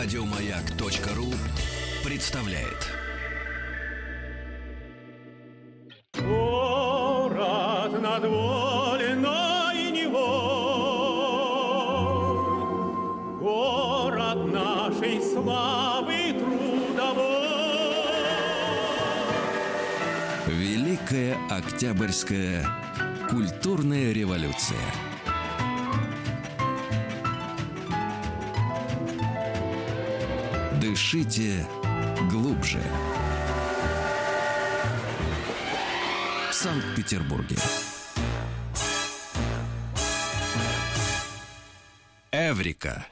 Радиомаяк.ру представляет. Город над вольной Невой, Город нашей славы трудовой. Великая Октябрьская культурная революция. Дышите глубже. В Санкт-Петербурге. Эврика.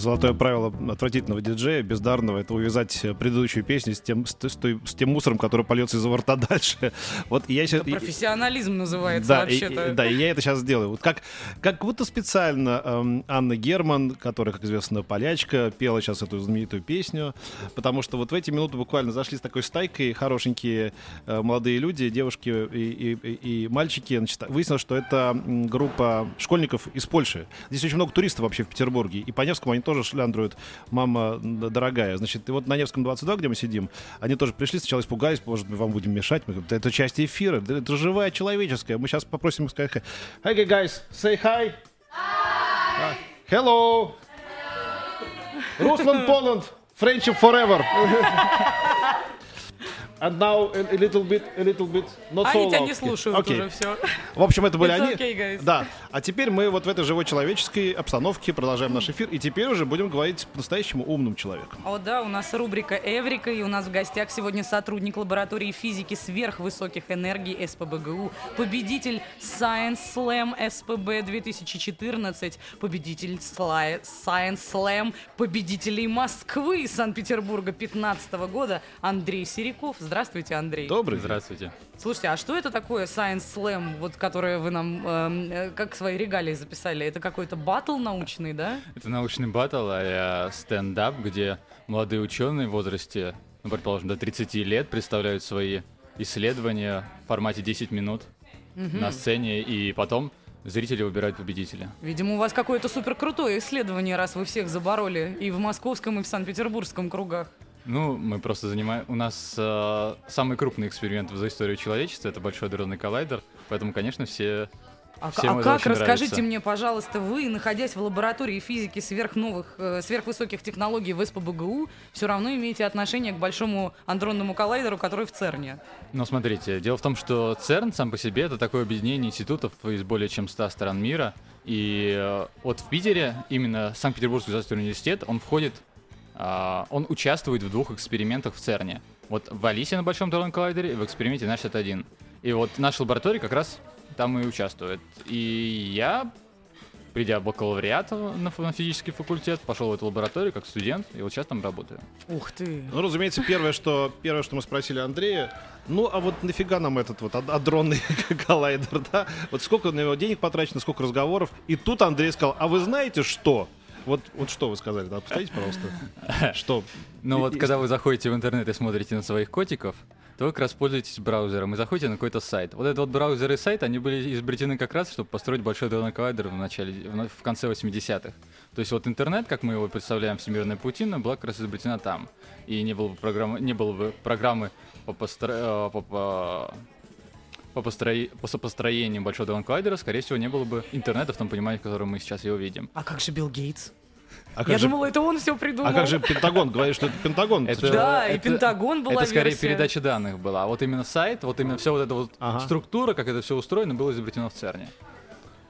Золотое правило отвратительного диджея, бездарного, это увязать предыдущую песню с тем, с, с тем мусором, который польется из рта дальше. Вот я сейчас... Профессионализм называется Да, вообще-то. и- да, и я это сейчас сделаю. Вот как, как будто специально эм, Анна Герман, которая, как известно, полячка, пела сейчас эту знаменитую песню, потому что вот в эти минуты буквально зашли с такой стайкой хорошенькие э, молодые люди, девушки и, и- и- мальчики. Значит, выяснилось, что это группа школьников из Польши. Здесь очень много туристов вообще в Петербурге, и по Невскому они тоже шляндруют «Мама дорогая». Значит, и вот на Невском 22, где мы сидим, они тоже пришли, сначала испугались, может, мы вам будем мешать. Мы говорим, «Да это часть эфира, да это живая человеческая. Мы сейчас попросим их сказать «Hi, Hi, guys, say hi!» Hi! Hello! Russland, Poland, friendship forever! And now a, little bit, a little bit, not so Они тебя loud. не слушают Окей. уже все. В общем, это были It's они. okay, guys. Да. А теперь мы вот в этой живой человеческой обстановке продолжаем наш эфир. И теперь уже будем говорить по-настоящему умным человеком. О, да, у нас рубрика Эврика, и у нас в гостях сегодня сотрудник лаборатории физики сверхвысоких энергий СПБГУ, победитель Science Slam СПБ 2014, победитель сла- Science Slam победителей Москвы и Санкт-Петербурга 2015 года Андрей Сериков. Здравствуйте, Андрей. Добрый. Здравствуйте. Слушайте, а что это такое Science Slam, вот, которое вы нам эм, э, как свои регалии записали? Это какой-то батл научный, да? Это научный баттл, а стендап, где молодые ученые в возрасте, ну, предположим, до 30 лет представляют свои исследования в формате 10 минут на сцене, и потом зрители выбирают победителя. Видимо, у вас какое-то супер крутое исследование, раз вы всех забороли и в московском, и в Санкт-Петербургском кругах. Ну, мы просто занимаем... У нас э, самый крупный эксперимент за историю человечества — это Большой Адронный коллайдер, поэтому, конечно, все... А, Всем а как, расскажите нравится. мне, пожалуйста, вы, находясь в лаборатории физики сверхновых, э, сверхвысоких технологий в СПБГУ, все равно имеете отношение к большому андронному коллайдеру, который в ЦЕРНе. Ну, смотрите, дело в том, что ЦЕРН сам по себе это такое объединение институтов из более чем 100 стран мира. И э, вот в Питере именно Санкт-Петербургский государственный университет, он входит, он участвует в двух экспериментах в ЦЕРНе. Вот в Алисе на Большом Дорожном коллайдере и в эксперименте на 61. И вот наша лаборатория как раз там и участвует. И я, придя в бакалавриат на, на физический факультет, пошел в эту лабораторию как студент, и вот сейчас там работаю. Ух ты. Ну, разумеется, первое, что, первое, что мы спросили Андрея, ну, а вот нафига нам этот вот ад- адронный коллайдер, да? Вот сколько на него денег потрачено, сколько разговоров. И тут Андрей сказал, а вы знаете что? Вот, вот что вы сказали, да? Повторите, пожалуйста. Что? Ну вот, когда вы заходите в интернет и смотрите на своих котиков, то вы как раз пользуетесь браузером и заходите на какой-то сайт. Вот этот вот браузер и сайт, они были изобретены как раз, чтобы построить большой адронный коллайдер в, начале, в, на- в конце 80-х. То есть вот интернет, как мы его представляем, всемирная паутина, была как раз изобретена там. И не было бы программы, не было бы программы по, постро- э, по, по- по, построи- по сопостроению большого адронного коллайдера, скорее всего, не было бы интернета в том понимании, в котором мы сейчас его видим. А как же Билл Гейтс? А Я же, думала, это он все придумал. а как же Пентагон? Говорит, что это Пентагон. Это- Да, и это- Пентагон была Это скорее версия. передача данных была. А вот именно сайт, вот именно все вот эта вот Ага. структура, как это все устроено, было изобретено в ЦЕРНе.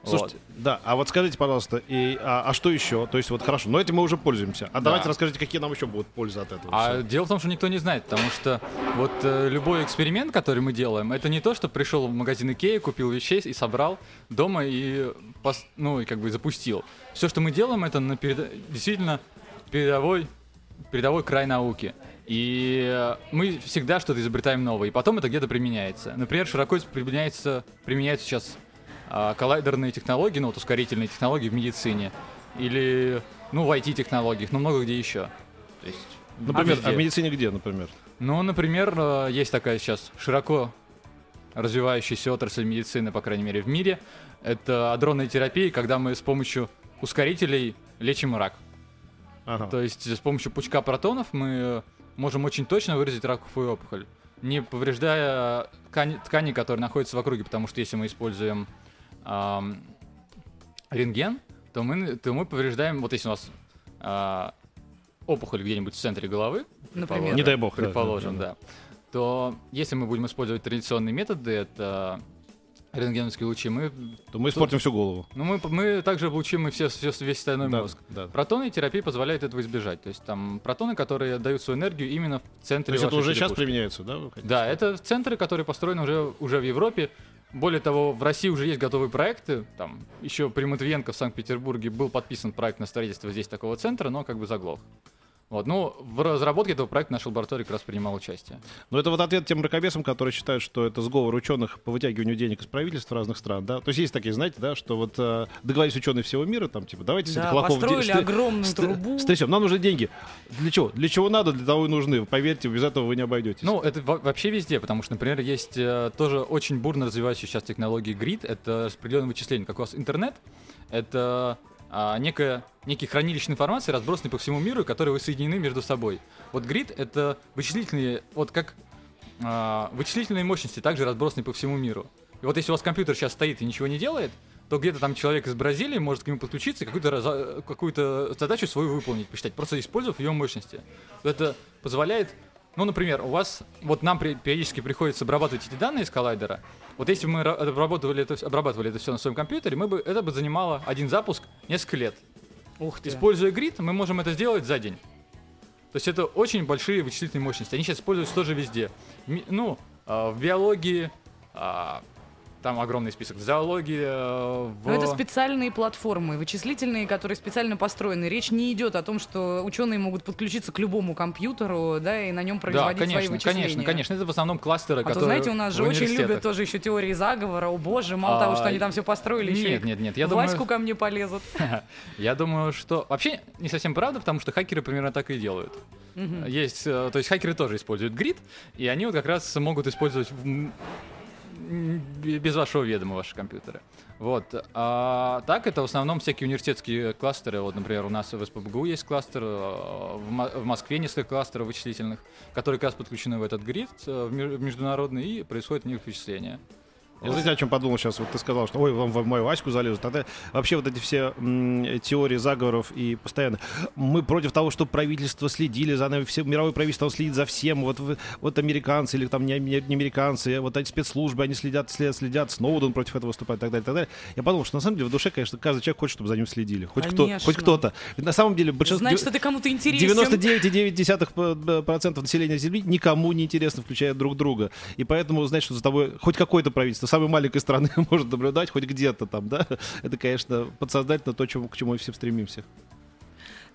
Слушайте, да, а вот скажите, пожалуйста, и, а, а что еще? То есть вот хорошо, но этим мы уже пользуемся. А давайте расскажите, какие нам еще будут пользы от этого. А всего. дело в том, что никто не знает, потому что вот э, любой эксперимент, который мы делаем, это не то, что пришел в магазин Икея, купил вещей и собрал дома и, пос- ну, и как бы запустил. Все, что мы делаем, это на переда- действительно передовой, передовой край науки. И мы всегда что-то изобретаем новое, и потом это где-то применяется. Например, широко применяется, применяются сейчас а, коллайдерные технологии, ну вот ускорительные технологии в медицине, или, ну, в IT-технологиях, но много где еще. То есть Например, а, везде. в медицине где, например? Ну, например, э, есть такая сейчас широко развивающаяся отрасль медицины, по крайней мере, в мире. Это адронная терапия, когда мы с помощью ускорителей лечим рак. Ага. То есть с помощью пучка протонов мы можем очень точно выразить раковую опухоль, не повреждая ткани, ткани, которые находятся в округе, потому что если мы используем ам, рентген, то мы, то мы повреждаем, вот если у нас а, опухоль где-нибудь в центре головы, Например. Не дай бог, да, предположим, да, да, то если мы будем использовать традиционные методы, это рентгеновские лучи, мы, То мы испортим всю голову. ну, мы, мы также облучим и все, все, весь остальной Да, мозг. да. Протонная терапия позволяет этого избежать. То есть там протоны, которые дают свою энергию именно в То центре есть это уже сейчас применяется, да? Да, это центры, которые построены уже, уже в Европе. Более того, в России уже есть готовые проекты. Там еще при Матвиенко в Санкт-Петербурге был подписан проект на строительство здесь такого центра, но как бы заглох. Вот, ну, в разработке этого проекта наша лаборатория как раз принимала участие. Но это вот ответ тем мракобесам, которые считают, что это сговор ученых по вытягиванию денег из правительств разных стран, да? То есть есть такие, знаете, да, что вот э, договорились ученые всего мира, там, типа, давайте с Да, этих лохов... построили де- огромную стр- трубу. Стрясем, нам нужны деньги. Для чего? Для чего надо, для того и нужны. Поверьте, без этого вы не обойдетесь. Ну, это во- вообще везде, потому что, например, есть э, тоже очень бурно развивающаяся сейчас технология GRID, это распределенное вычисление, как у вас интернет, это а, некая, некий хранилище информации, разбросанный по всему миру, которые соединены между собой. Вот GRID — это вычислительные, вот как а, вычислительные мощности, также разбросанные по всему миру. И вот если у вас компьютер сейчас стоит и ничего не делает, то где-то там человек из Бразилии может к нему подключиться и какую-то, какую-то задачу свою выполнить, посчитать, просто использовав ее мощности. Это позволяет, ну, например, у вас, вот нам периодически приходится обрабатывать эти данные из коллайдера. Вот если бы мы ра- обрабатывали это, обрабатывали это все на своем компьютере, мы бы, это бы занимало один запуск несколько лет. Ух ты. Используя грид, мы можем это сделать за день. То есть это очень большие вычислительные мощности. Они сейчас используются тоже везде. Ми- ну, а, в биологии, а, там огромный список. В зоологии, э, в... Но это специальные платформы, вычислительные, которые специально построены. Речь не идет о том, что ученые могут подключиться к любому компьютеру, да, и на нем Да, производить свои конечно, вычисления. конечно, конечно. Это в основном кластеры, А которые то, знаете, у нас же очень любят тоже еще теории заговора. О боже, мало А, того, что они там все построили, еще нет, нет, нет, я Ваську думаю- ко мне полезут. Я думаю, что вообще не совсем правда, потому что хакеры примерно так и делают. Есть, э, то есть хакеры тоже используют грид, и они вот как раз могут использовать без вашего ведома ваши компьютеры. Вот. А так это в основном всякие университетские кластеры. Вот, например, у нас в СПБГУ есть кластер, э, в, Мо- в Москве несколько кластеров вычислительных, которые как раз подключены в этот грид э, в международный, и происходит в них вычисления. Я знаете, о чем подумал сейчас? Вот ты сказал, что ой, вам в мою Ваську залезут. Тогда вообще вот эти все м, теории заговоров и постоянно мы против того, чтобы правительство следили за нами, все мировое правительство следит за всем. Вот, вот американцы или там не, не- не американцы, вот эти спецслужбы, они следят, следят, следят, Сноуден против этого выступает и так далее, и так далее. Я подумал, что на самом деле в душе, конечно, каждый человек хочет, чтобы за ним следили. Хоть, кто, Конечно. хоть кто-то. Ведь на самом деле большинство... Значит, ты кому-то интересен. 99,9% населения Земли никому не интересно, включая друг друга. И поэтому, знаешь, что за тобой хоть какое-то правительство самой маленькой страны может наблюдать, хоть где-то там, да? Это, конечно, подсознательно то, чему- к чему мы все стремимся.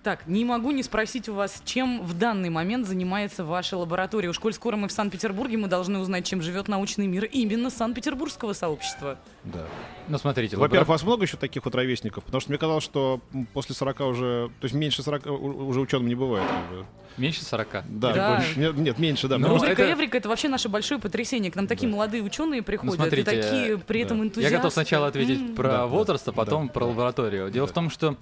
Так, не могу не спросить у вас, чем в данный момент занимается ваша лаборатория. Уж коль скоро мы в Санкт-Петербурге, мы должны узнать, чем живет научный мир именно Санкт-Петербургского сообщества. Да. Ну, смотрите, Во-первых, лабора- вас много еще таких вот ровесников? Потому что мне казалось, что после 40 уже... То есть меньше 40 у- уже ученым не бывает. меньше 40. Да, Да. больше. Нет, нет, меньше, да. Ну, потому что- Рубрика это- Эврика это вообще наше большое потрясение. К нам такие молодые ученые приходят, Ну, смотрите, и такие при этом да. энтузиасты. Я готов сначала ответить М. про Да, да, возраст, а потом да, про да. лабораторию. Дело Да. в том, что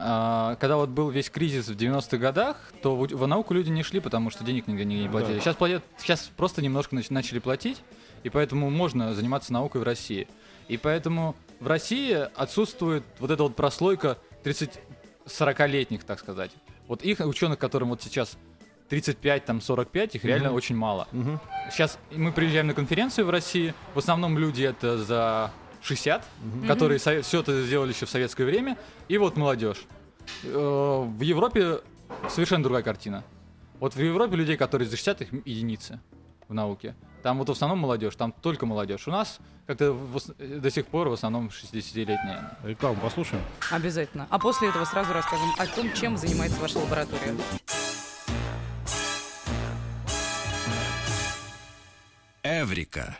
когда вот был весь кризис в 90-х годах, то в, в науку люди не шли, потому что денег нигде не, платили. Да. Сейчас, платят, сейчас просто немножко нач- начали платить, и поэтому можно заниматься наукой в России. И поэтому в России отсутствует вот эта вот прослойка 30-40-летних, так сказать. Вот их ученых, которым вот сейчас 35, там 45, их реально очень мало. Мгм. Сейчас мы приезжаем на конференцию в России. В основном люди это за 60, которые все это сделали еще в советское время. И вот молодежь. Э, В Европе совершенно другая картина. Вот в Европе людей, которые за 60 их единицы в науке. Там вот в основном молодежь, там только молодежь. У нас как-то до сих пор в основном 60-летние. Рекламу послушаем. Обязательно. А после этого сразу расскажем о том, чем занимается ваша лаборатория. Эврика.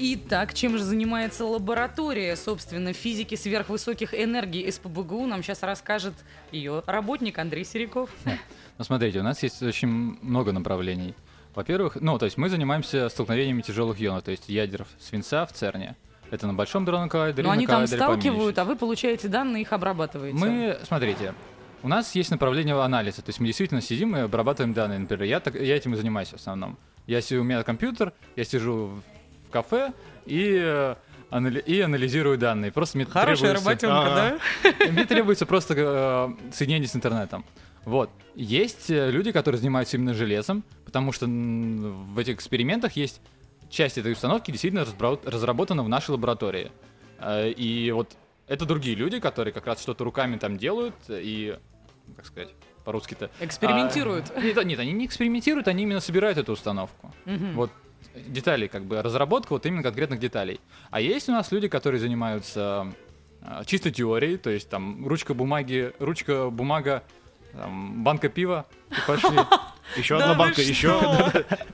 Итак, чем же занимается лаборатория, собственно, физики сверхвысоких энергий СПБГУ? Нам сейчас расскажет ее работник Андрей Сериков. Ну, смотрите, у нас есть очень много направлений. Во-первых, ну, то есть мы занимаемся столкновениями тяжелых ионов, то есть ядер свинца в ЦЕРНе. Это на большом дронном коллайдере, Но они там сталкивают, а вы получаете данные, их обрабатываете. Мы, смотрите, у нас есть направление анализа, то есть мы действительно сидим и обрабатываем данные. Например, я, так, я этим и занимаюсь в основном. Я сижу, у меня компьютер, я сижу в кафе и, э, анали- и анализирую данные. Просто мне Хорошая требуется, работенка, да? мне требуется просто э, соединение с интернетом. Вот. Есть э, люди, которые занимаются именно железом, потому что в этих экспериментах есть часть этой установки действительно разработана в нашей лаборатории. И вот это другие люди, которые как раз что-то руками там делают и, как сказать, по-русски-то... Экспериментируют. а, нет, нет, они не экспериментируют, они именно собирают эту установку. Мгм. Вот детали, как бы разработка вот именно конкретных деталей. А есть у нас люди, которые занимаются э, чисто теорией, то есть там ручка бумаги, ручка, бумага, там, банка пива, и пошли. Еще одна банка, еще.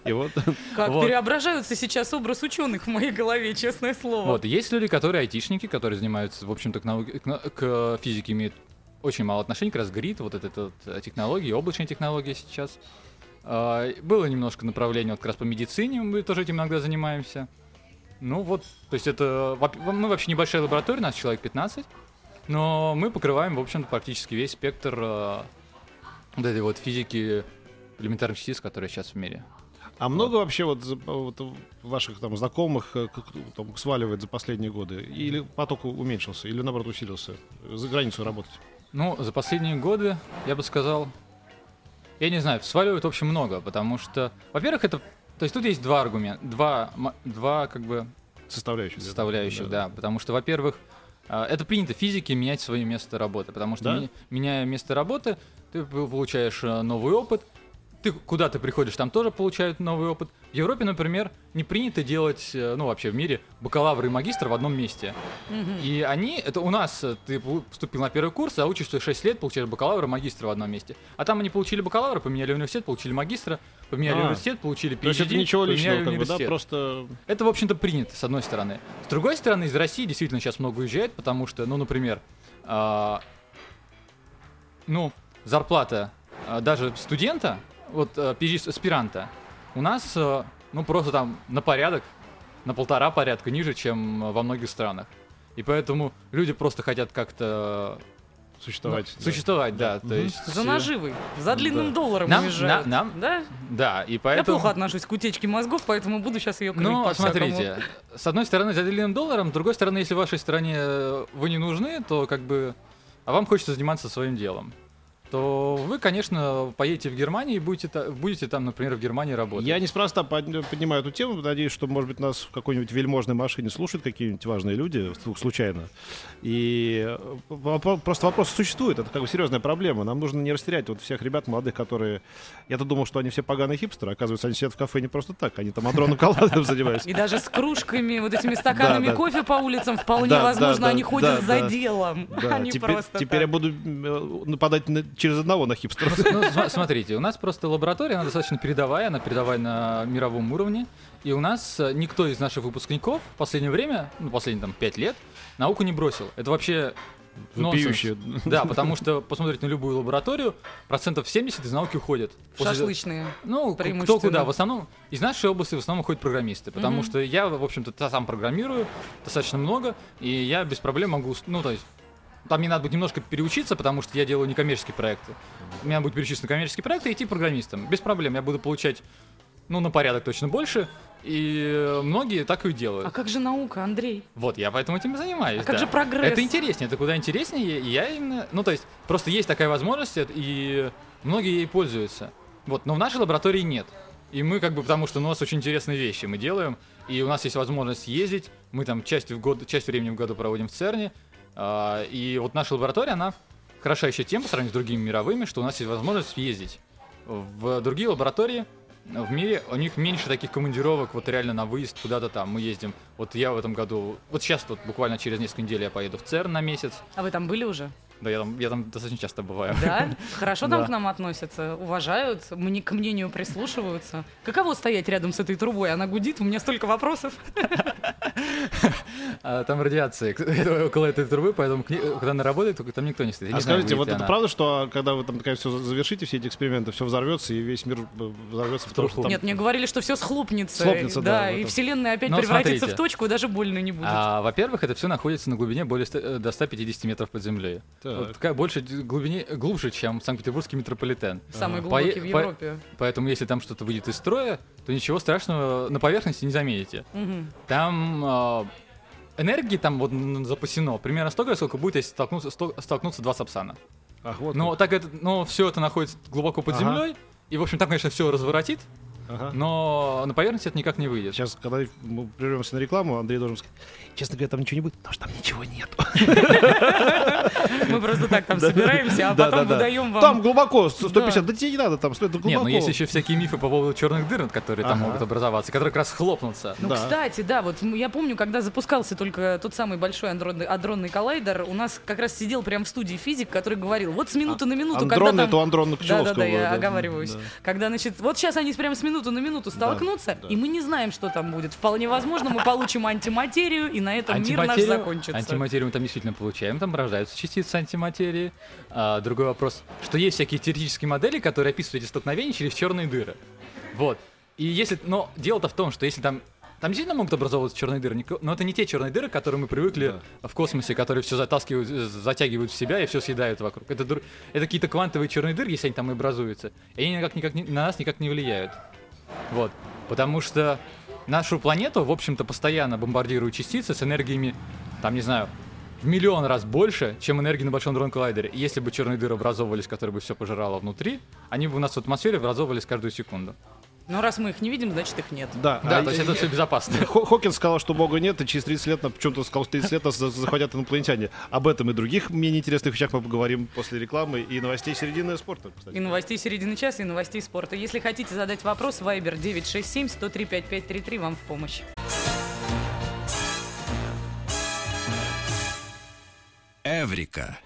И вот. Как преображаются сейчас образ ученых в моей голове, честное слово. Вот, есть люди, которые айтишники, которые занимаются, в общем-то, к, науке- к физике имеют очень мало отношений, как раз грид, вот эта вот э, технологии, облачные технологии сейчас. А, Было немножко направление вот как раз по медицине, мы тоже этим иногда занимаемся. Ну вот, то есть это... Мы вообще небольшая лаборатория, нас человек 15, но мы покрываем, в общем-то, практически весь спектр э, вот этой вот физики элементарных частиц, которые сейчас в мире. А много вообще вот, вот ваших там знакомых э, как- там, сваливает за последние годы? Или поток уменьшился, или наоборот усилился? За границу работать? Ну, за последние годы, я бы сказал, я не знаю, сваливают, в общем, много, потому что, во-первых, это, то есть тут есть два аргумента, два, два как бы Составляющих. да? составляющих, да, потому что, во-первых, а, это принято в физике менять свое место работы, потому что Да? меняя место работы, ты получаешь э, новый опыт, ты куда ты приходишь, там тоже получают новый опыт. В Европе, например, не принято делать, э, ну вообще в мире, бакалавр и магистр в одном месте. И они, это у нас, э, ты поступил на первый курс, а учишься 6 лет, получаешь бакалавра и магистра в одном месте. А там они получили бакалавра, поменяли университет, получили магистра, поменяли А. университет, получили PhD, То есть это ничего личного, как бы, да, просто... Это, в общем-то, принято, с одной стороны. С другой стороны, из России действительно сейчас много уезжает, потому что, ну, например, а, ну, зарплата а, даже студента, вот а, PhD аспиранта, у нас, а, ну, просто там на порядок, на полтора порядка ниже, чем во многих странах. И поэтому люди просто хотят как-то Существовать. ну, да. существовать, да. То есть, За э, наживой, за длинным Да. долларом Нам- уезжают. на- нам- Да? Да, и Я поэтому... плохо отношусь к утечке мозгов, поэтому буду сейчас ее крыть Ну, смотрите, с одной стороны, за длинным долларом, с другой стороны, если в вашей стране э, вы не нужны, то как бы, а вам хочется заниматься своим делом, то вы, конечно, поедете в Германию и будете, будете там, например, в Германии работать. Я неспроста под- поднимаю эту тему. Надеюсь, что, может быть, нас в какой-нибудь вельможной машине слушают какие-нибудь важные люди, случайно. И э, просто вопрос существует. Это как бы серьезная проблема. Нам нужно не растерять вот всех ребят молодых, которые... Я-то думал, что они все поганые хипстеры. Оказывается, они сидят в кафе не просто так. Они там адроном колладом занимаются. И даже с кружками, вот этими стаканами кофе по улицам вполне возможно, они ходят за делом, а теперь, просто теперь я буду э, нападать на- через одного на хипстеров. Ну, см- смотрите, у нас просто лаборатория, она достаточно передовая, она передовая на мировом уровне, и у нас э, никто из наших выпускников в последнее время, ну, последние там пять лет, науку не бросил. Это вообще. Вопиющие. Да, потому что посмотреть на любую лабораторию, процентов 70 из науки уходят. После- Шашлычные. Ну, кто преимущественно. куда. В основном, из нашей области в основном ходят программисты, потому Мгм. что я, в общем-то, сам программирую достаточно много, и я без проблем могу, ну, то есть, там мне надо будет немножко переучиться, потому что я делаю некоммерческие проекты. Мне надо будет переучиться на коммерческие проекты и идти программистом. Без проблем, я буду получать, ну, на порядок точно больше, и многие так и делают. А как же наука, Андрей? Вот, я поэтому этим и занимаюсь. А как да. же прогресс? Это интереснее, это куда интереснее, и я именно... Ну, то есть, просто есть такая возможность, и многие ей пользуются. Вот, но в нашей лаборатории нет. И мы как бы, потому что у нас очень интересные вещи мы делаем, и у нас есть возможность ездить, мы там часть, в год, часть времени в году проводим в ЦЕРНе, и вот наша лаборатория, она хороша еще тем, по сравнению с другими мировыми, что у нас есть возможность ездить. В другие лаборатории в мире у них меньше таких командировок, вот реально на выезд куда-то там. Мы ездим. Вот я в этом году, вот сейчас вот буквально через несколько недель я поеду в ЦЕРН на месяц. А вы там были уже? Да, я там, я там достаточно часто бываю. Да? Хорошо там Да. к нам относятся, уважают, мне, к мнению прислушиваются. Каково стоять рядом с этой трубой? Она гудит, у меня столько вопросов. А, Там радиация около этой трубы, поэтому когда она работает, только там никто не стоит. Я А не скажите, вот это она. правда, что когда вы там такая все завершите, все эти эксперименты, все взорвется, и весь мир э, взорвется в труху. там... Нет, мне говорили, что все схлопнется. Схлопнется, да, и вселенная опять Ну, превратится смотрите. в точку, и даже больно не будет. А, во-первых, это все находится на глубине более ста- э, до 150 метров под землей. Вот такая больше глубине, глубже, чем Санкт-Петербургский метрополитен. Самый По- глубокий в по- Европе. Поэтому, если там что-то выйдет из строя, то ничего страшного на поверхности не заметите. Мгм. Там а, энергии там вот запасено примерно столько, сколько будет, если столкнуться, сто- столкнуться два сапсана. Ах, вот Но так это, но все это находится глубоко под Ага. землей. И, в общем, там, конечно, все разворотит, Ага. но на поверхности это никак не выйдет. Сейчас, когда мы прервемся на рекламу, Андрей должен сказать, честно говоря, там ничего не будет, потому что там ничего нет. Мы просто так там собираемся, а потом да, да. выдаем вам... Там глубоко, 150, да тебе не надо, там это глубоко. Нет, ну есть еще всякие мифы по поводу черных дыр, которые там могут образоваться, которые как раз хлопнутся. Ну, кстати, да, вот я помню, когда запускался только тот самый большой андронный, адронный коллайдер, у нас как раз сидел прямо в студии физик, который говорил, вот с минуты на минуту, там... это у Андрона Кочеловского. Да-да-да, я оговариваюсь. Да. Когда, значит, вот сейчас они прям с минуты на минуту столкнутся, да. и мы не знаем, что там будет. Вполне возможно, мы получим антиматерию, и на этом мир наш закончится. антиматерию мы там действительно получаем, там рождаются частицы антиматерии. А, другой вопрос, что есть всякие теоретические модели, которые описывают эти столкновения через черные дыры. Вот. И если, но дело-то в том, что если там там действительно могут образовываться черные дыры, но это не те черные дыры, к которым мы привыкли в космосе, которые все затаскивают, э, затягивают в себя и все съедают вокруг. Это, дур- это какие-то квантовые черные дыры, если они там и образуются. И они никак, никак не- на нас никак не влияют. Вот. Потому что нашу планету, в общем-то, постоянно бомбардируют частицы с энергиями, там, не знаю, в миллион раз больше, чем энергии на Большом Дрон Коллайдере. И если бы черные дыры образовывались, которые бы все пожирало внутри, они бы у нас в атмосфере образовывались каждую секунду. Но раз мы их не видим, значит их нет. Да, Да, а то есть это все безопасно. Хо- Хокинс сказал, что Бога нет, и через 30 лет, на- почему-то сказал, что 30 лет нас за- захватят инопланетяне. Об этом и других менее интересных вещах мы поговорим после рекламы и новостей середины спорта, кстати. И новостей середины часа, и новостей спорта. Если хотите задать вопрос, Viber 967 103 5533 вам в помощь. Эврика.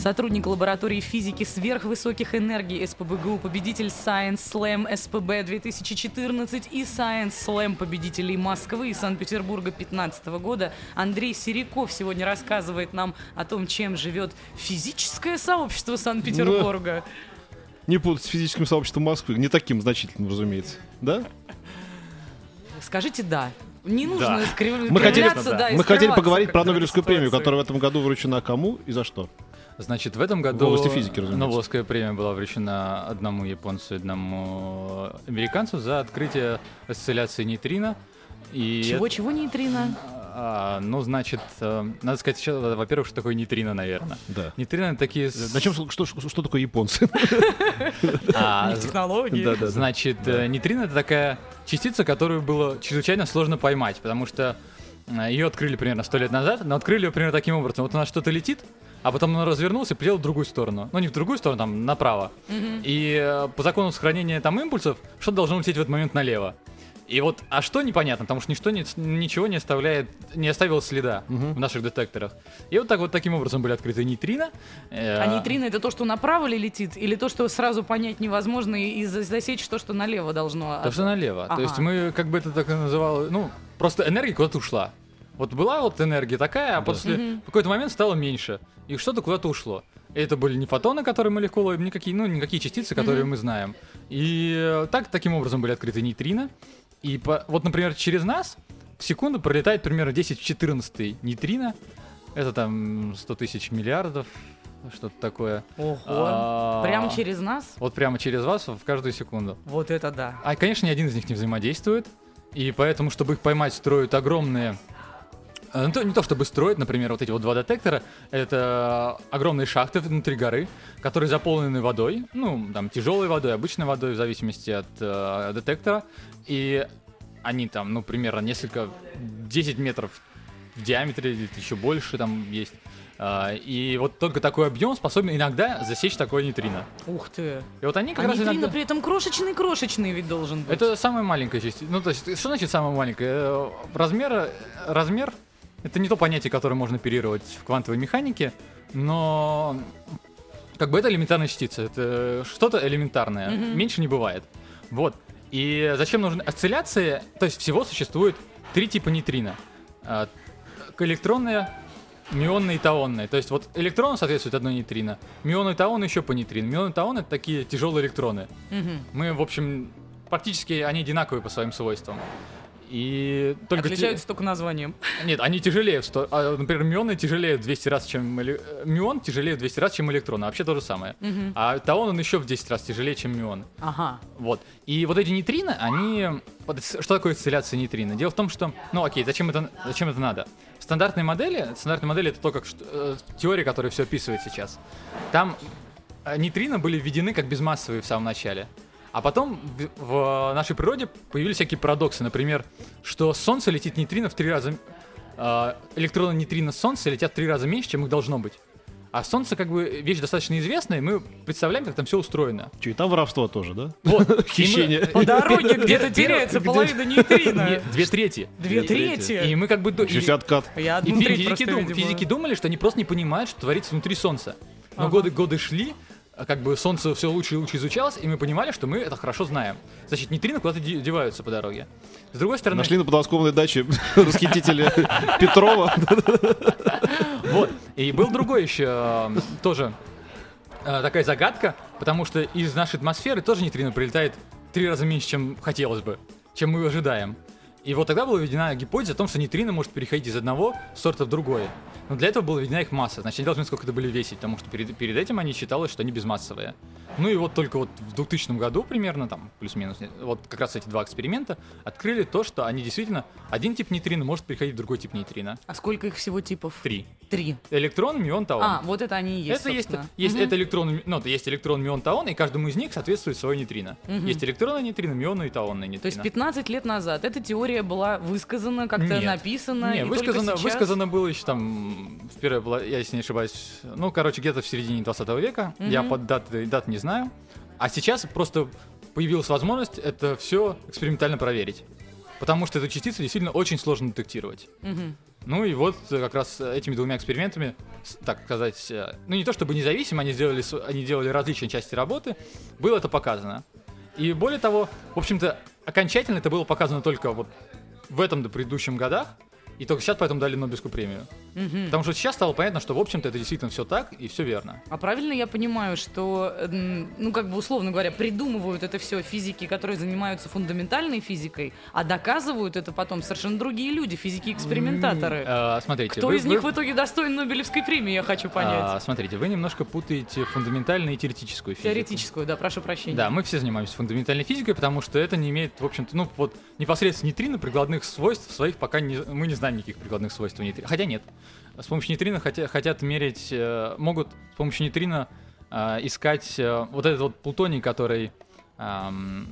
Сотрудник лаборатории физики сверхвысоких энергий СПБГУ, победитель Science Slam СПБ 2014 и Science Slam победителей Москвы и Санкт-Петербурга 2015 года Андрей Сериков сегодня рассказывает нам о том, чем живет физическое сообщество Санкт-Петербурга. Не путать с физическим сообществом Москвы, не таким значительным, разумеется. Да? Скажите «да». Не нужно Да. скрив- Мы хотели, да, и мы хотели поговорить про Нобелевскую премию, которая в этом году вручена кому и за что. Значит, в этом году В области физики, разумеется. Нобелевская премия была вручена одному японцу и одному американцу за открытие осцилляции нейтрино. И Чего-чего нейтрино? А, ну, значит, э, надо сказать, еще, во-первых, что такое нейтрино, наверное. Да. Нейтрино это такие... Начнем, с- что, что, что такое японцы? а, Технологии. Да, да, да. Значит, э, нейтрино это такая частица, которую было чрезвычайно сложно поймать, потому что ее открыли примерно сто лет назад, но открыли ее примерно таким образом. Вот у нас что-то летит, а потом он развернулся и полетел в другую сторону. Ну, не в другую сторону, там, направо. И э, по закону сохранения там импульсов, что-то должно лететь в этот момент налево. И вот, а что непонятно, потому что ничто не, ничего не оставляет, не оставило следа в наших детекторах. И вот так вот таким образом были открыты нейтрино. Э, А нейтрино это то, что направо ли летит, или то, что сразу понять невозможно и за- засечь то, что налево должно? То, что налево. Ага. То есть мы, как бы это так и называло, ну, просто энергия куда-то ушла. Вот была вот энергия такая, а после в какой-то момент стало меньше. И что-то куда-то ушло. И это были не фотоны, которые мы легко ловим, никакие, ну, никакие частицы, которые мы знаем. И э, так, таким образом были открыты нейтрино. И по- вот, например, через нас в секунду пролетает примерно 10 в 14 нейтрино. Это там 100 тысяч миллиардов, что-то такое. Ого. А, Прямо через нас? Вот прямо через вас в каждую секунду. Вот это да. А, конечно, ни один из них не взаимодействует. И поэтому, чтобы их поймать, строят огромные... э, Ну, то- не то чтобы строят, например, вот эти вот два детектора, это огромные шахты внутри горы, которые заполнены водой, ну, там, тяжелой водой, обычной водой, в зависимости от э, детектора. И они там, ну, примерно несколько, 10 метров в диаметре, или еще больше там есть. А, И вот только такой объем способен иногда засечь такое нейтрино. Ух ты. И вот они как А раз нейтрино иногда... при этом крошечный-крошечный ведь должен быть. Это самая маленькая частица. Ну, то есть, что значит самая маленькая? Э, Размер, размер Это не то понятие, которое можно оперировать в квантовой механике, но как бы это элементарная частица, это что-то элементарное, меньше не бывает. Вот. И зачем нужны осцилляции? То есть всего существует три типа нейтрино. А, Электронные, мионные и таонные. То есть вот электрон соответствует одной нейтрино, мионы и таоны еще по нейтрино. Мионы и таоны это такие тяжелые электроны. Мгм. Мы, в общем, практически они одинаковые по своим свойствам. И только те- Отличаются только названием. Нет, они тяжелее. в а, Например, мионы тяжелее в 200 раз, чем... э, Мион тяжелее в 200 раз, чем электрон. а Вообще то же самое. Мгм. А таон он еще в 10 раз тяжелее, чем мион. Ага. Вот. И вот эти нейтрино, они... что такое осцилляция нейтрино? Дело в том, что... Ну окей, зачем это, зачем это надо? В стандартной модели... Стандартная модель это то, как э, теория, которая все описывает сейчас. Там э, нейтрино были введены как безмассовые в самом начале. А потом в, в нашей природе появились всякие парадоксы. Например, что с Солнца летит нейтрино в три раза... э, электроны нейтрино Солнца летят в три раза меньше, чем их должно быть. А Солнце как бы вещь достаточно известная, и мы представляем, как там все устроено. Че, и там воровство тоже, да? Вот. Хищение. По дороге где-то теряется половина нейтрино. Не, две трети. Две трети? И мы как бы... себе откат. И физики, думали, что они просто не понимают, что творится внутри Солнца. Но Ага. годы, годы шли, а как бы Солнце все лучше и лучше изучалось, и мы понимали, что мы это хорошо знаем. Значит, нейтрино куда-то де- деваются по дороге. С другой стороны... Нашли на подмосковной даче расхитителя Петрова. Вот. И был другой еще тоже э, такая загадка, потому что из нашей атмосферы тоже нейтрино прилетает три раза меньше, чем хотелось бы, чем мы ожидаем. И вот тогда была введена гипотеза о том, что нейтрино может переходить из одного сорта в другой. Но для этого была введена их масса. Значит, они должны сколько-то были весить, потому что перед, перед этим они считалось, что они безмассовые. Ну и вот только вот в 2000 году примерно, там, плюс-минус, вот как раз эти два эксперимента открыли то, что они действительно, один тип нейтрино может переходить в другой тип нейтрино. А сколько их всего типов? Три. Три. Электрон, мион, таон. А, вот это они и есть, это есть, собственно. есть Мгм. это электрон, ну, есть электрон, мион, таон, и каждому из них соответствует свое нейтрино. Мгм. Есть электронное нейтрино, мионное и таонное нейтрино. То есть 15 лет назад эта теория была высказана, как-то Нет. написана. Не, и высказано, только сейчас... высказано было еще там, впервые, была- я если не ошибаюсь, ну, короче, где-то в середине 20 века, я Мгм. под даты, дат не знаю. А сейчас просто появилась возможность это все экспериментально проверить. Потому что эту частицу действительно очень сложно детектировать. Мгм. Ну и вот э, как раз э, этими двумя экспериментами, так сказать, э, ну не то чтобы независимо, они сделали, они делали различные части работы, было это показано. И более того, в общем-то, окончательно это было показано только вот в этом до предыдущем годах, и только сейчас поэтому дали Нобелевскую премию. Мгм. Потому что сейчас стало понятно, что, в общем-то, это действительно все так и все верно. А правильно я понимаю, что, м, ну, как бы условно говоря, придумывают это все физики, которые занимаются фундаментальной физикой, а доказывают это потом совершенно другие люди, физики-экспериментаторы. Э, смотрите, Кто вы- из вы- них в итоге достоин Нобелевской премии, я хочу понять. а, смотрите, вы немножко путаете фундаментальную и теоретическую физику. Теоретическую, да, прошу прощения. Да, мы все занимаемся фундаментальной физикой, потому что это не имеет, в общем-то, ну вот непосредственно нейтрино прикладных свойств своих пока не, мы не знаем никаких прикладных свойств у нейтрино. Хотя нет. С помощью нейтрино хотя, хотят мерить, э, могут с помощью нейтрино э, искать э, вот этот вот плутоний, который ам,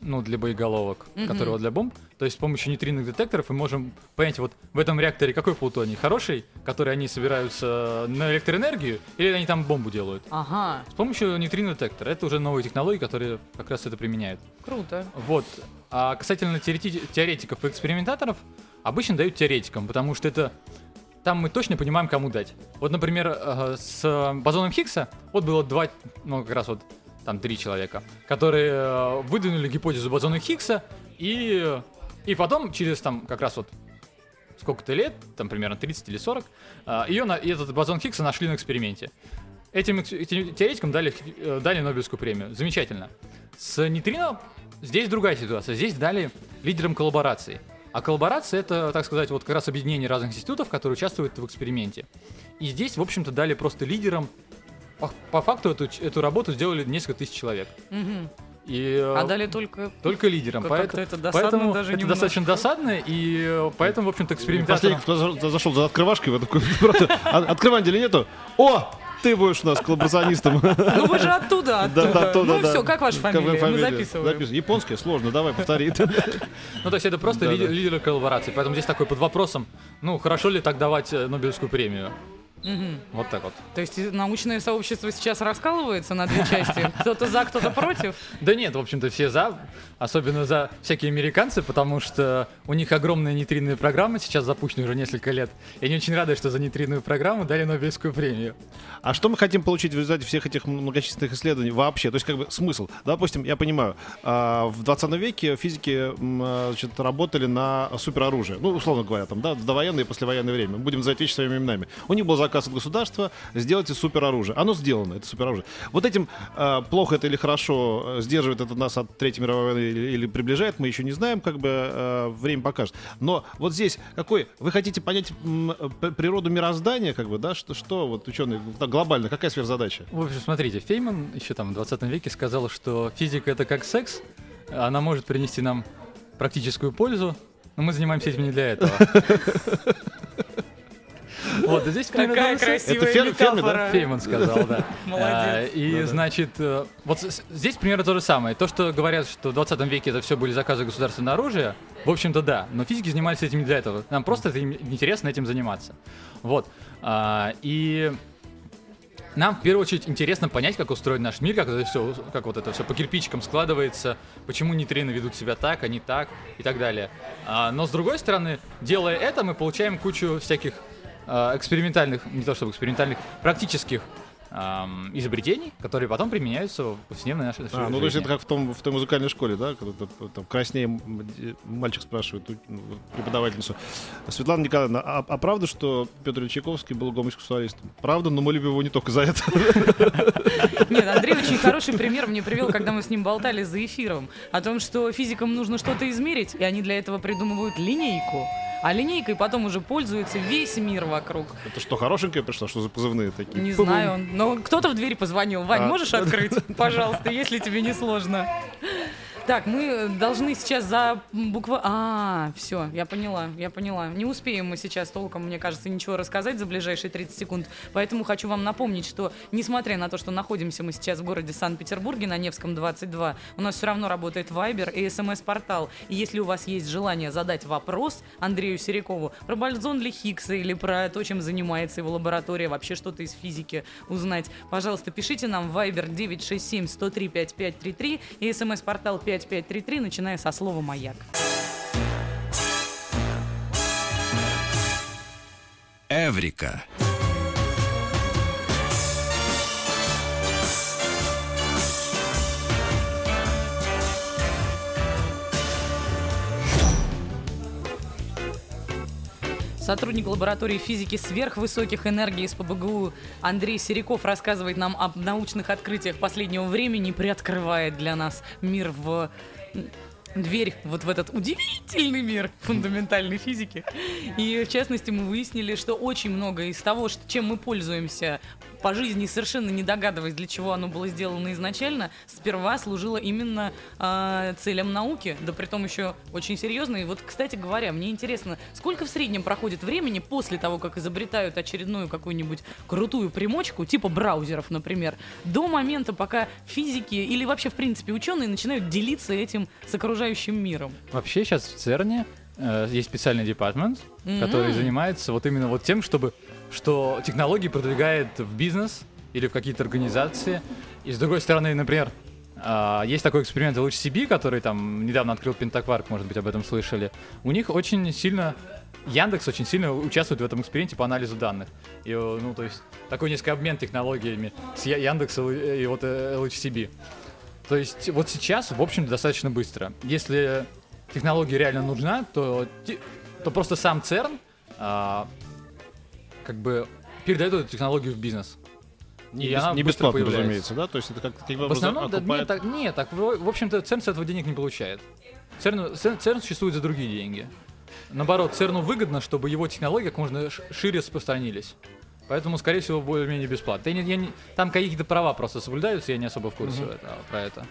ну, для боеголовок, Мгм. которого для бомб. То есть с помощью нейтринных детекторов мы можем понять, вот в этом реакторе какой плутоний? Хороший, который они собираются на электроэнергию, или они там бомбу делают? Ага, С помощью нейтрино детектора. Это уже новые технологии, которые как раз это применяют. круто. Вот. А касательно теорети- теоретиков и экспериментаторов, обычно дают теоретикам, потому что это там мы точно понимаем, кому дать. Вот, например, э, с бозоном Хиггса вот было два, ну, как раз вот там три человека, которые э, выдвинули гипотезу бозона Хиггса, и, и потом через там как раз вот сколько-то лет, там примерно 30 или 40, э, ее этот бозон Хиггса нашли на эксперименте. Этим, этим теоретикам дали, э, дали Нобелевскую премию. Замечательно. С нейтрино здесь другая ситуация. Здесь дали лидерам коллаборации. А коллаборация это, так сказать, вот как раз объединение разных институтов, которые участвуют в эксперименте. И здесь, в общем-то, дали просто лидерам. По, по факту эту, эту работу сделали несколько тысяч человек. Мгм. И, э, А дали только... только лидерам. Как- Поэт- как-то это досадно поэтому даже это немножко. достаточно досадно, и э, поэтому, в общем-то, Последний, экспериментаторам... кто за- за- зашел за открывашкой, вы такой, открывания или нету? О, ты будешь у нас коллаборационистом. Ну вы же оттуда, Да, оттуда. да, оттуда, ну да. все, как ваша Как фамилия? Мы записываем. Запис- Японская, сложно, давай, повтори. Ну, то есть это просто да. лидеры коллаборации. Поэтому здесь такой под вопросом, ну, хорошо ли так давать э, Нобелевскую премию? Мгм. Вот так вот. То есть научное сообщество сейчас раскалывается на две части? Кто-то за, кто-то против? Да нет, в общем-то, все за, особенно за всякие американцы, потому что у них огромная нейтринная программа сейчас запущена уже несколько лет. И они очень рады, что за нейтринную программу дали Нобелевскую премию. А что мы хотим получить в результате всех этих многочисленных исследований вообще? То есть, как бы, смысл? Допустим, я понимаю, а, в 20 веке физики а, значит, работали на супероружие. Ну, условно говоря, там, да, в довоенное и послевоенное время. Будем называть вещи своими именами. У них был заказ от государства, сделайте супероружие. Оно сделано, это супероружие. Вот этим а, плохо это или хорошо, э, сдерживает это нас от Третьей мировой войны или, или приближает, мы еще не знаем, как бы а, время покажет. Но вот здесь какой, вы хотите понять м, природу мироздания, как бы, да, что, что вот ученые, так, глобально, какая сверхзадача? В общем, смотрите, Фейман еще там в 20 веке сказал, что физика это как секс, она может принести нам практическую пользу, но мы занимаемся этим не для этого. Вот, и здесь Какая красивая Фер- Ферми, да? метафора. Фейман сказал, да. Молодец. А, И, значит, э, вот здесь примерно то же самое. То, что говорят, что в 20 веке это все были заказы государственного оружия, в общем-то, да. Но физики занимались этим не для этого. Нам просто это интересно этим заниматься. Вот. А, И нам в первую очередь интересно понять, как устроен наш мир, как это все, как вот это все по кирпичикам складывается, почему нейтрино ведут себя так, а не так и так далее. А, но с другой стороны, делая это, мы получаем кучу всяких экспериментальных, не то чтобы экспериментальных, практических ам, изобретений, которые потом применяются в повседневной нашей А, ну то есть жизни. это как в, том, в той музыкальной школе, да, когда там краснее мальчик спрашивает у- ну, преподавательницу. Светлана Николаевна, а, а правда, что Петр Чайковский был гомосексуалистом? Правда, но мы любим его не только за это. Нет, Андрей очень хороший пример мне привел, когда мы с ним болтали за эфиром, о том, что физикам нужно что-то измерить, и они для этого придумывают линейку. А линейкой потом уже пользуется весь мир вокруг. Это что, хорошенькое пришло? Что за позывные такие? Не Пу-пу. знаю, но кто-то в дверь позвонил. Вань, А. можешь открыть, пожалуйста, если тебе не сложно? Так, мы должны сейчас за буква... А, все, я поняла, я поняла. Не успеем мы сейчас толком, мне кажется, ничего рассказать за ближайшие 30 секунд. Поэтому хочу вам напомнить, что, несмотря на то, что находимся мы сейчас в городе Санкт-Петербурге на Невском 22, у нас все равно работает Viber и смс-портал. И если у вас есть желание задать вопрос Андрею Серикову про бальзон ли Хиггса или про то, чем занимается его лаборатория, вообще что-то из физики узнать, пожалуйста, пишите нам в Viber 967 103 5533 и смс-портал 5533, начиная со слова «Маяк». Эврика. Сотрудник лаборатории физики сверхвысоких энергий из ПБГУ Андрей Сериков рассказывает нам об научных открытиях последнего времени, приоткрывает для нас мир в дверь вот в этот удивительный мир фундаментальной физики. И в частности мы выяснили, что очень много из того, что- чем мы пользуемся по жизни, совершенно не догадываясь, для чего оно было сделано изначально, сперва служило именно а, целям науки, да при том еще очень серьезно. И вот, кстати говоря, мне интересно, сколько в среднем проходит времени после того, как изобретают очередную какую-нибудь крутую примочку, типа браузеров, например, до момента, пока физики или вообще, в принципе, ученые начинают делиться этим с окружающим миром. Вообще сейчас в ЦЕРНе э, есть специальный департамент, Мгм. который занимается вот именно вот тем, чтобы что технологии продвигает в бизнес или в какие-то организации. И с другой стороны, например, а, есть такой эксперимент LHCb, который там недавно открыл Пентакварк, может быть, об этом слышали. У них очень сильно Яндекс очень сильно участвует в этом эксперименте по анализу данных. И, э, ну, то есть, такой несколько обмен технологиями с Яндексом и вот э, LHCb. То есть, вот сейчас, в общем, достаточно быстро. Если технология реально нужна, то, то просто сам ЦЕРН а, как бы передает эту технологию в бизнес. Не, И бес- она не быстро бесплатно, появляется. разумеется, да? То есть это как таким В основном, да, окупает- нет, так, нет, так, в, в общем-то, ЦЕРН с этого денег не получает. ЦЕРН, ЦЕРН, ЦЕРН существует за другие деньги. Наоборот, ЦЕРНу выгодно, чтобы его технологии как можно шире распространились. Поэтому, скорее всего, более-менее бесплатно. Я не- я не- там какие-то права просто соблюдаются, я не особо в курсе это- про это.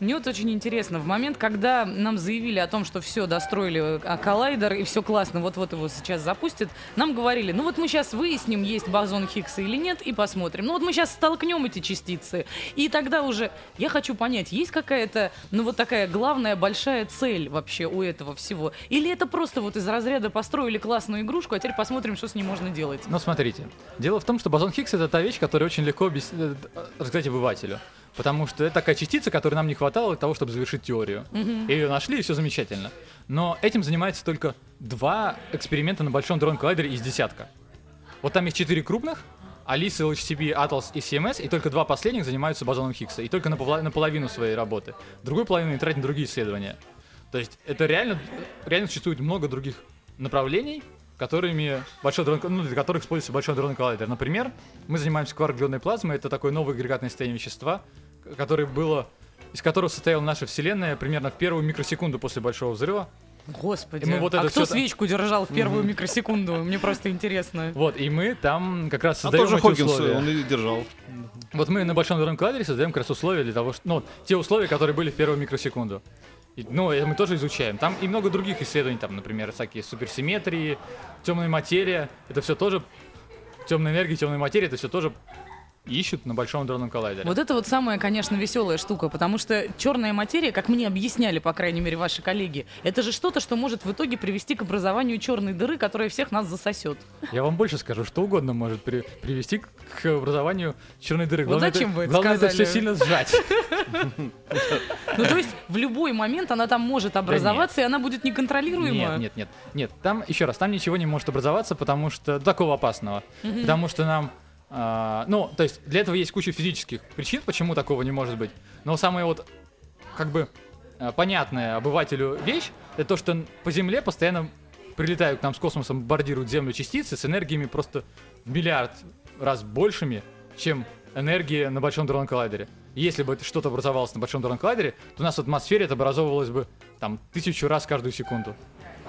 Мне вот очень интересно, в момент, когда нам заявили о том, что все, достроили а, коллайдер и все классно, вот-вот его сейчас запустят, нам говорили, ну вот мы сейчас выясним, есть бозон Хиггса или нет, и посмотрим. Ну вот мы сейчас столкнем эти частицы, и тогда уже, я хочу понять, есть какая-то, ну вот такая главная большая цель вообще у этого всего? Или это просто вот из разряда построили классную игрушку, а теперь посмотрим, что с ней можно делать? Ну, смотрите. Дело в том, что бозон Хиггса это та вещь, которая очень легко объяс- э, рассказать обывателю. Потому что это такая частица, которой нам не хватало для того, чтобы завершить теорию. И ее нашли, и все замечательно. Но этим занимается только два эксперимента на Большом дрон коллайдере из десятка. Вот там есть четыре крупных, Алиса, LHCb, Atlas и CMS, и только два последних занимаются бозоном Хиггса. И только на наполовину своей работы. Другую половину они тратят на другие исследования. То есть это реально, реально существует много других направлений, которыми большой дрон, ну, для которых используется большой дронный коллайдер. Например, мы занимаемся кварк-глионной плазмой, это такое новое агрегатное состояние вещества, к- которое было, из которого состояла наша Вселенная примерно в первую микросекунду после Большого взрыва. Господи, И мы вот а это кто свечку держал в первую микросекунду? Мне просто интересно. Вот, и мы там как раз А создаем тоже эти Хокинс, условия. он и держал. Вот мы на большом дронном коллайдере создаем как раз условия для того, что, ну, те условия, которые были в первую микросекунду. И, ну, это мы тоже изучаем. Там и много других исследований, там, например, всякие суперсимметрии, темная материя. Это все тоже темная энергия, темная материя, это все тоже ищут на большом дронном коллайдере. Вот это вот самая, конечно, веселая штука, потому что черная материя, как мне объясняли, по крайней мере, ваши коллеги, это же что-то, что может в итоге привести к образованию черной дыры, которая всех нас засосет. Я вам больше скажу, что угодно может при- привести к, образованию черной дыры. Вот Главное, зачем это, вы это главное это сказали? все сильно сжать. Ну, то есть, в любой момент она там может образоваться, и она будет неконтролируема. Нет, нет, нет. Нет, там, еще раз, там ничего не может образоваться, потому что такого опасного. Потому что нам. А, ну, то есть для этого есть куча физических причин, почему такого не может быть. Но самая вот, как бы, а, понятная обывателю вещь, это то, что по Земле постоянно прилетают к нам с космосом, бомбардируют Землю частицы с энергиями просто в миллиард раз большими, чем энергия на Большом дронном коллайдере. Если бы что-то образовалось на Большом дронном коллайдере, то у нас в атмосфере это образовывалось бы там тысячу раз каждую секунду.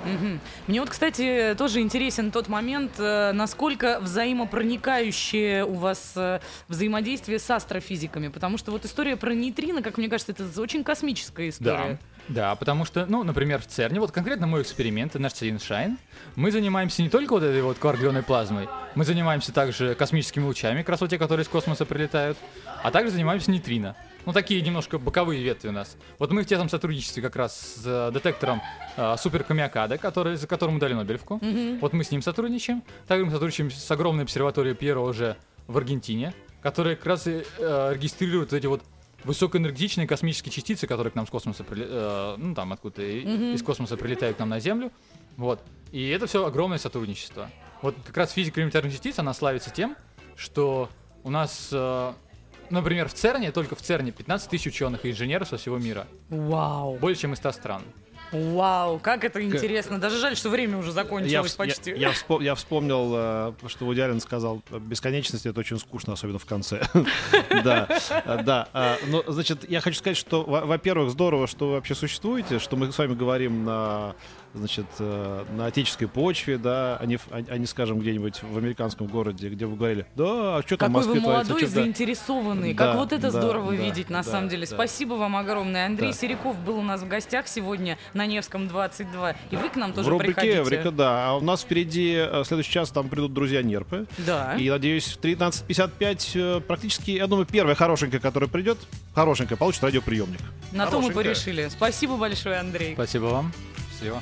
Мгм. Мне вот, кстати, тоже интересен тот момент, э, насколько взаимопроникающее у вас э, взаимодействие с астрофизиками, потому что вот история про нейтрино, как мне кажется, это очень космическая история. Да, потому что, ну, например, в ЦЕРНе, вот конкретно мой эксперимент, наш Shine, мы занимаемся не только вот этой вот кварглионной плазмой, мы занимаемся также космическими лучами, как раз вот те, которые из космоса прилетают, а также занимаемся нейтрино. Ну, такие немножко боковые ветви у нас. Вот мы в тесном сотрудничестве как раз с э, детектором э, Супер Камиакада, который, за которым мы дали Нобелевку. Вот мы с ним сотрудничаем. Также мы сотрудничаем с огромной обсерваторией Пьеро уже в Аргентине, которая как раз и, э, регистрирует эти вот высокоэнергетичные космические частицы, которые к нам с космоса прили- э, ну там откуда из космоса прилетают к нам на Землю. Вот. И это все огромное сотрудничество. Вот как раз физика элементарных частиц, она славится тем, что у нас, э, например, в ЦЕРНе, только в ЦЕРНе 15 тысяч ученых и инженеров со всего мира. Вау, Более чем из 100 стран. вау, как это интересно. Даже жаль, что время уже Я, закончилось вс- почти. я, я вспом- я вспомнил, э, что Вуди Аллен сказал, бесконечность это очень скучно, особенно в конце. Да, э, да. Ну, значит, я хочу сказать, что, во- во-первых, здорово, что вы вообще существуете, что мы с вами говорим на значит, э, на отеческой почве, да, а не, в- а а не, скажем, где-нибудь в американском городе, где вы говорили, да, а что там в Какой вы Москве творится, молодой, да». заинтересованный. Да, как вот это да, здорово да, видеть, на да, самом деле. да. Спасибо вам огромное. Андрей Да. Сериков был у нас в гостях сегодня на Невском 22. И вы к нам тоже в рубрике приходите. Эврика, да. А у нас впереди э, следующий час там придут друзья Нерпы. Да. И, надеюсь, в 13.55 э, практически, я думаю, первая хорошенькая, которая придет, хорошенькая, получит радиоприемник. На то мы порешили. Спасибо большое, Андрей. Спасибо вам. Счастливо.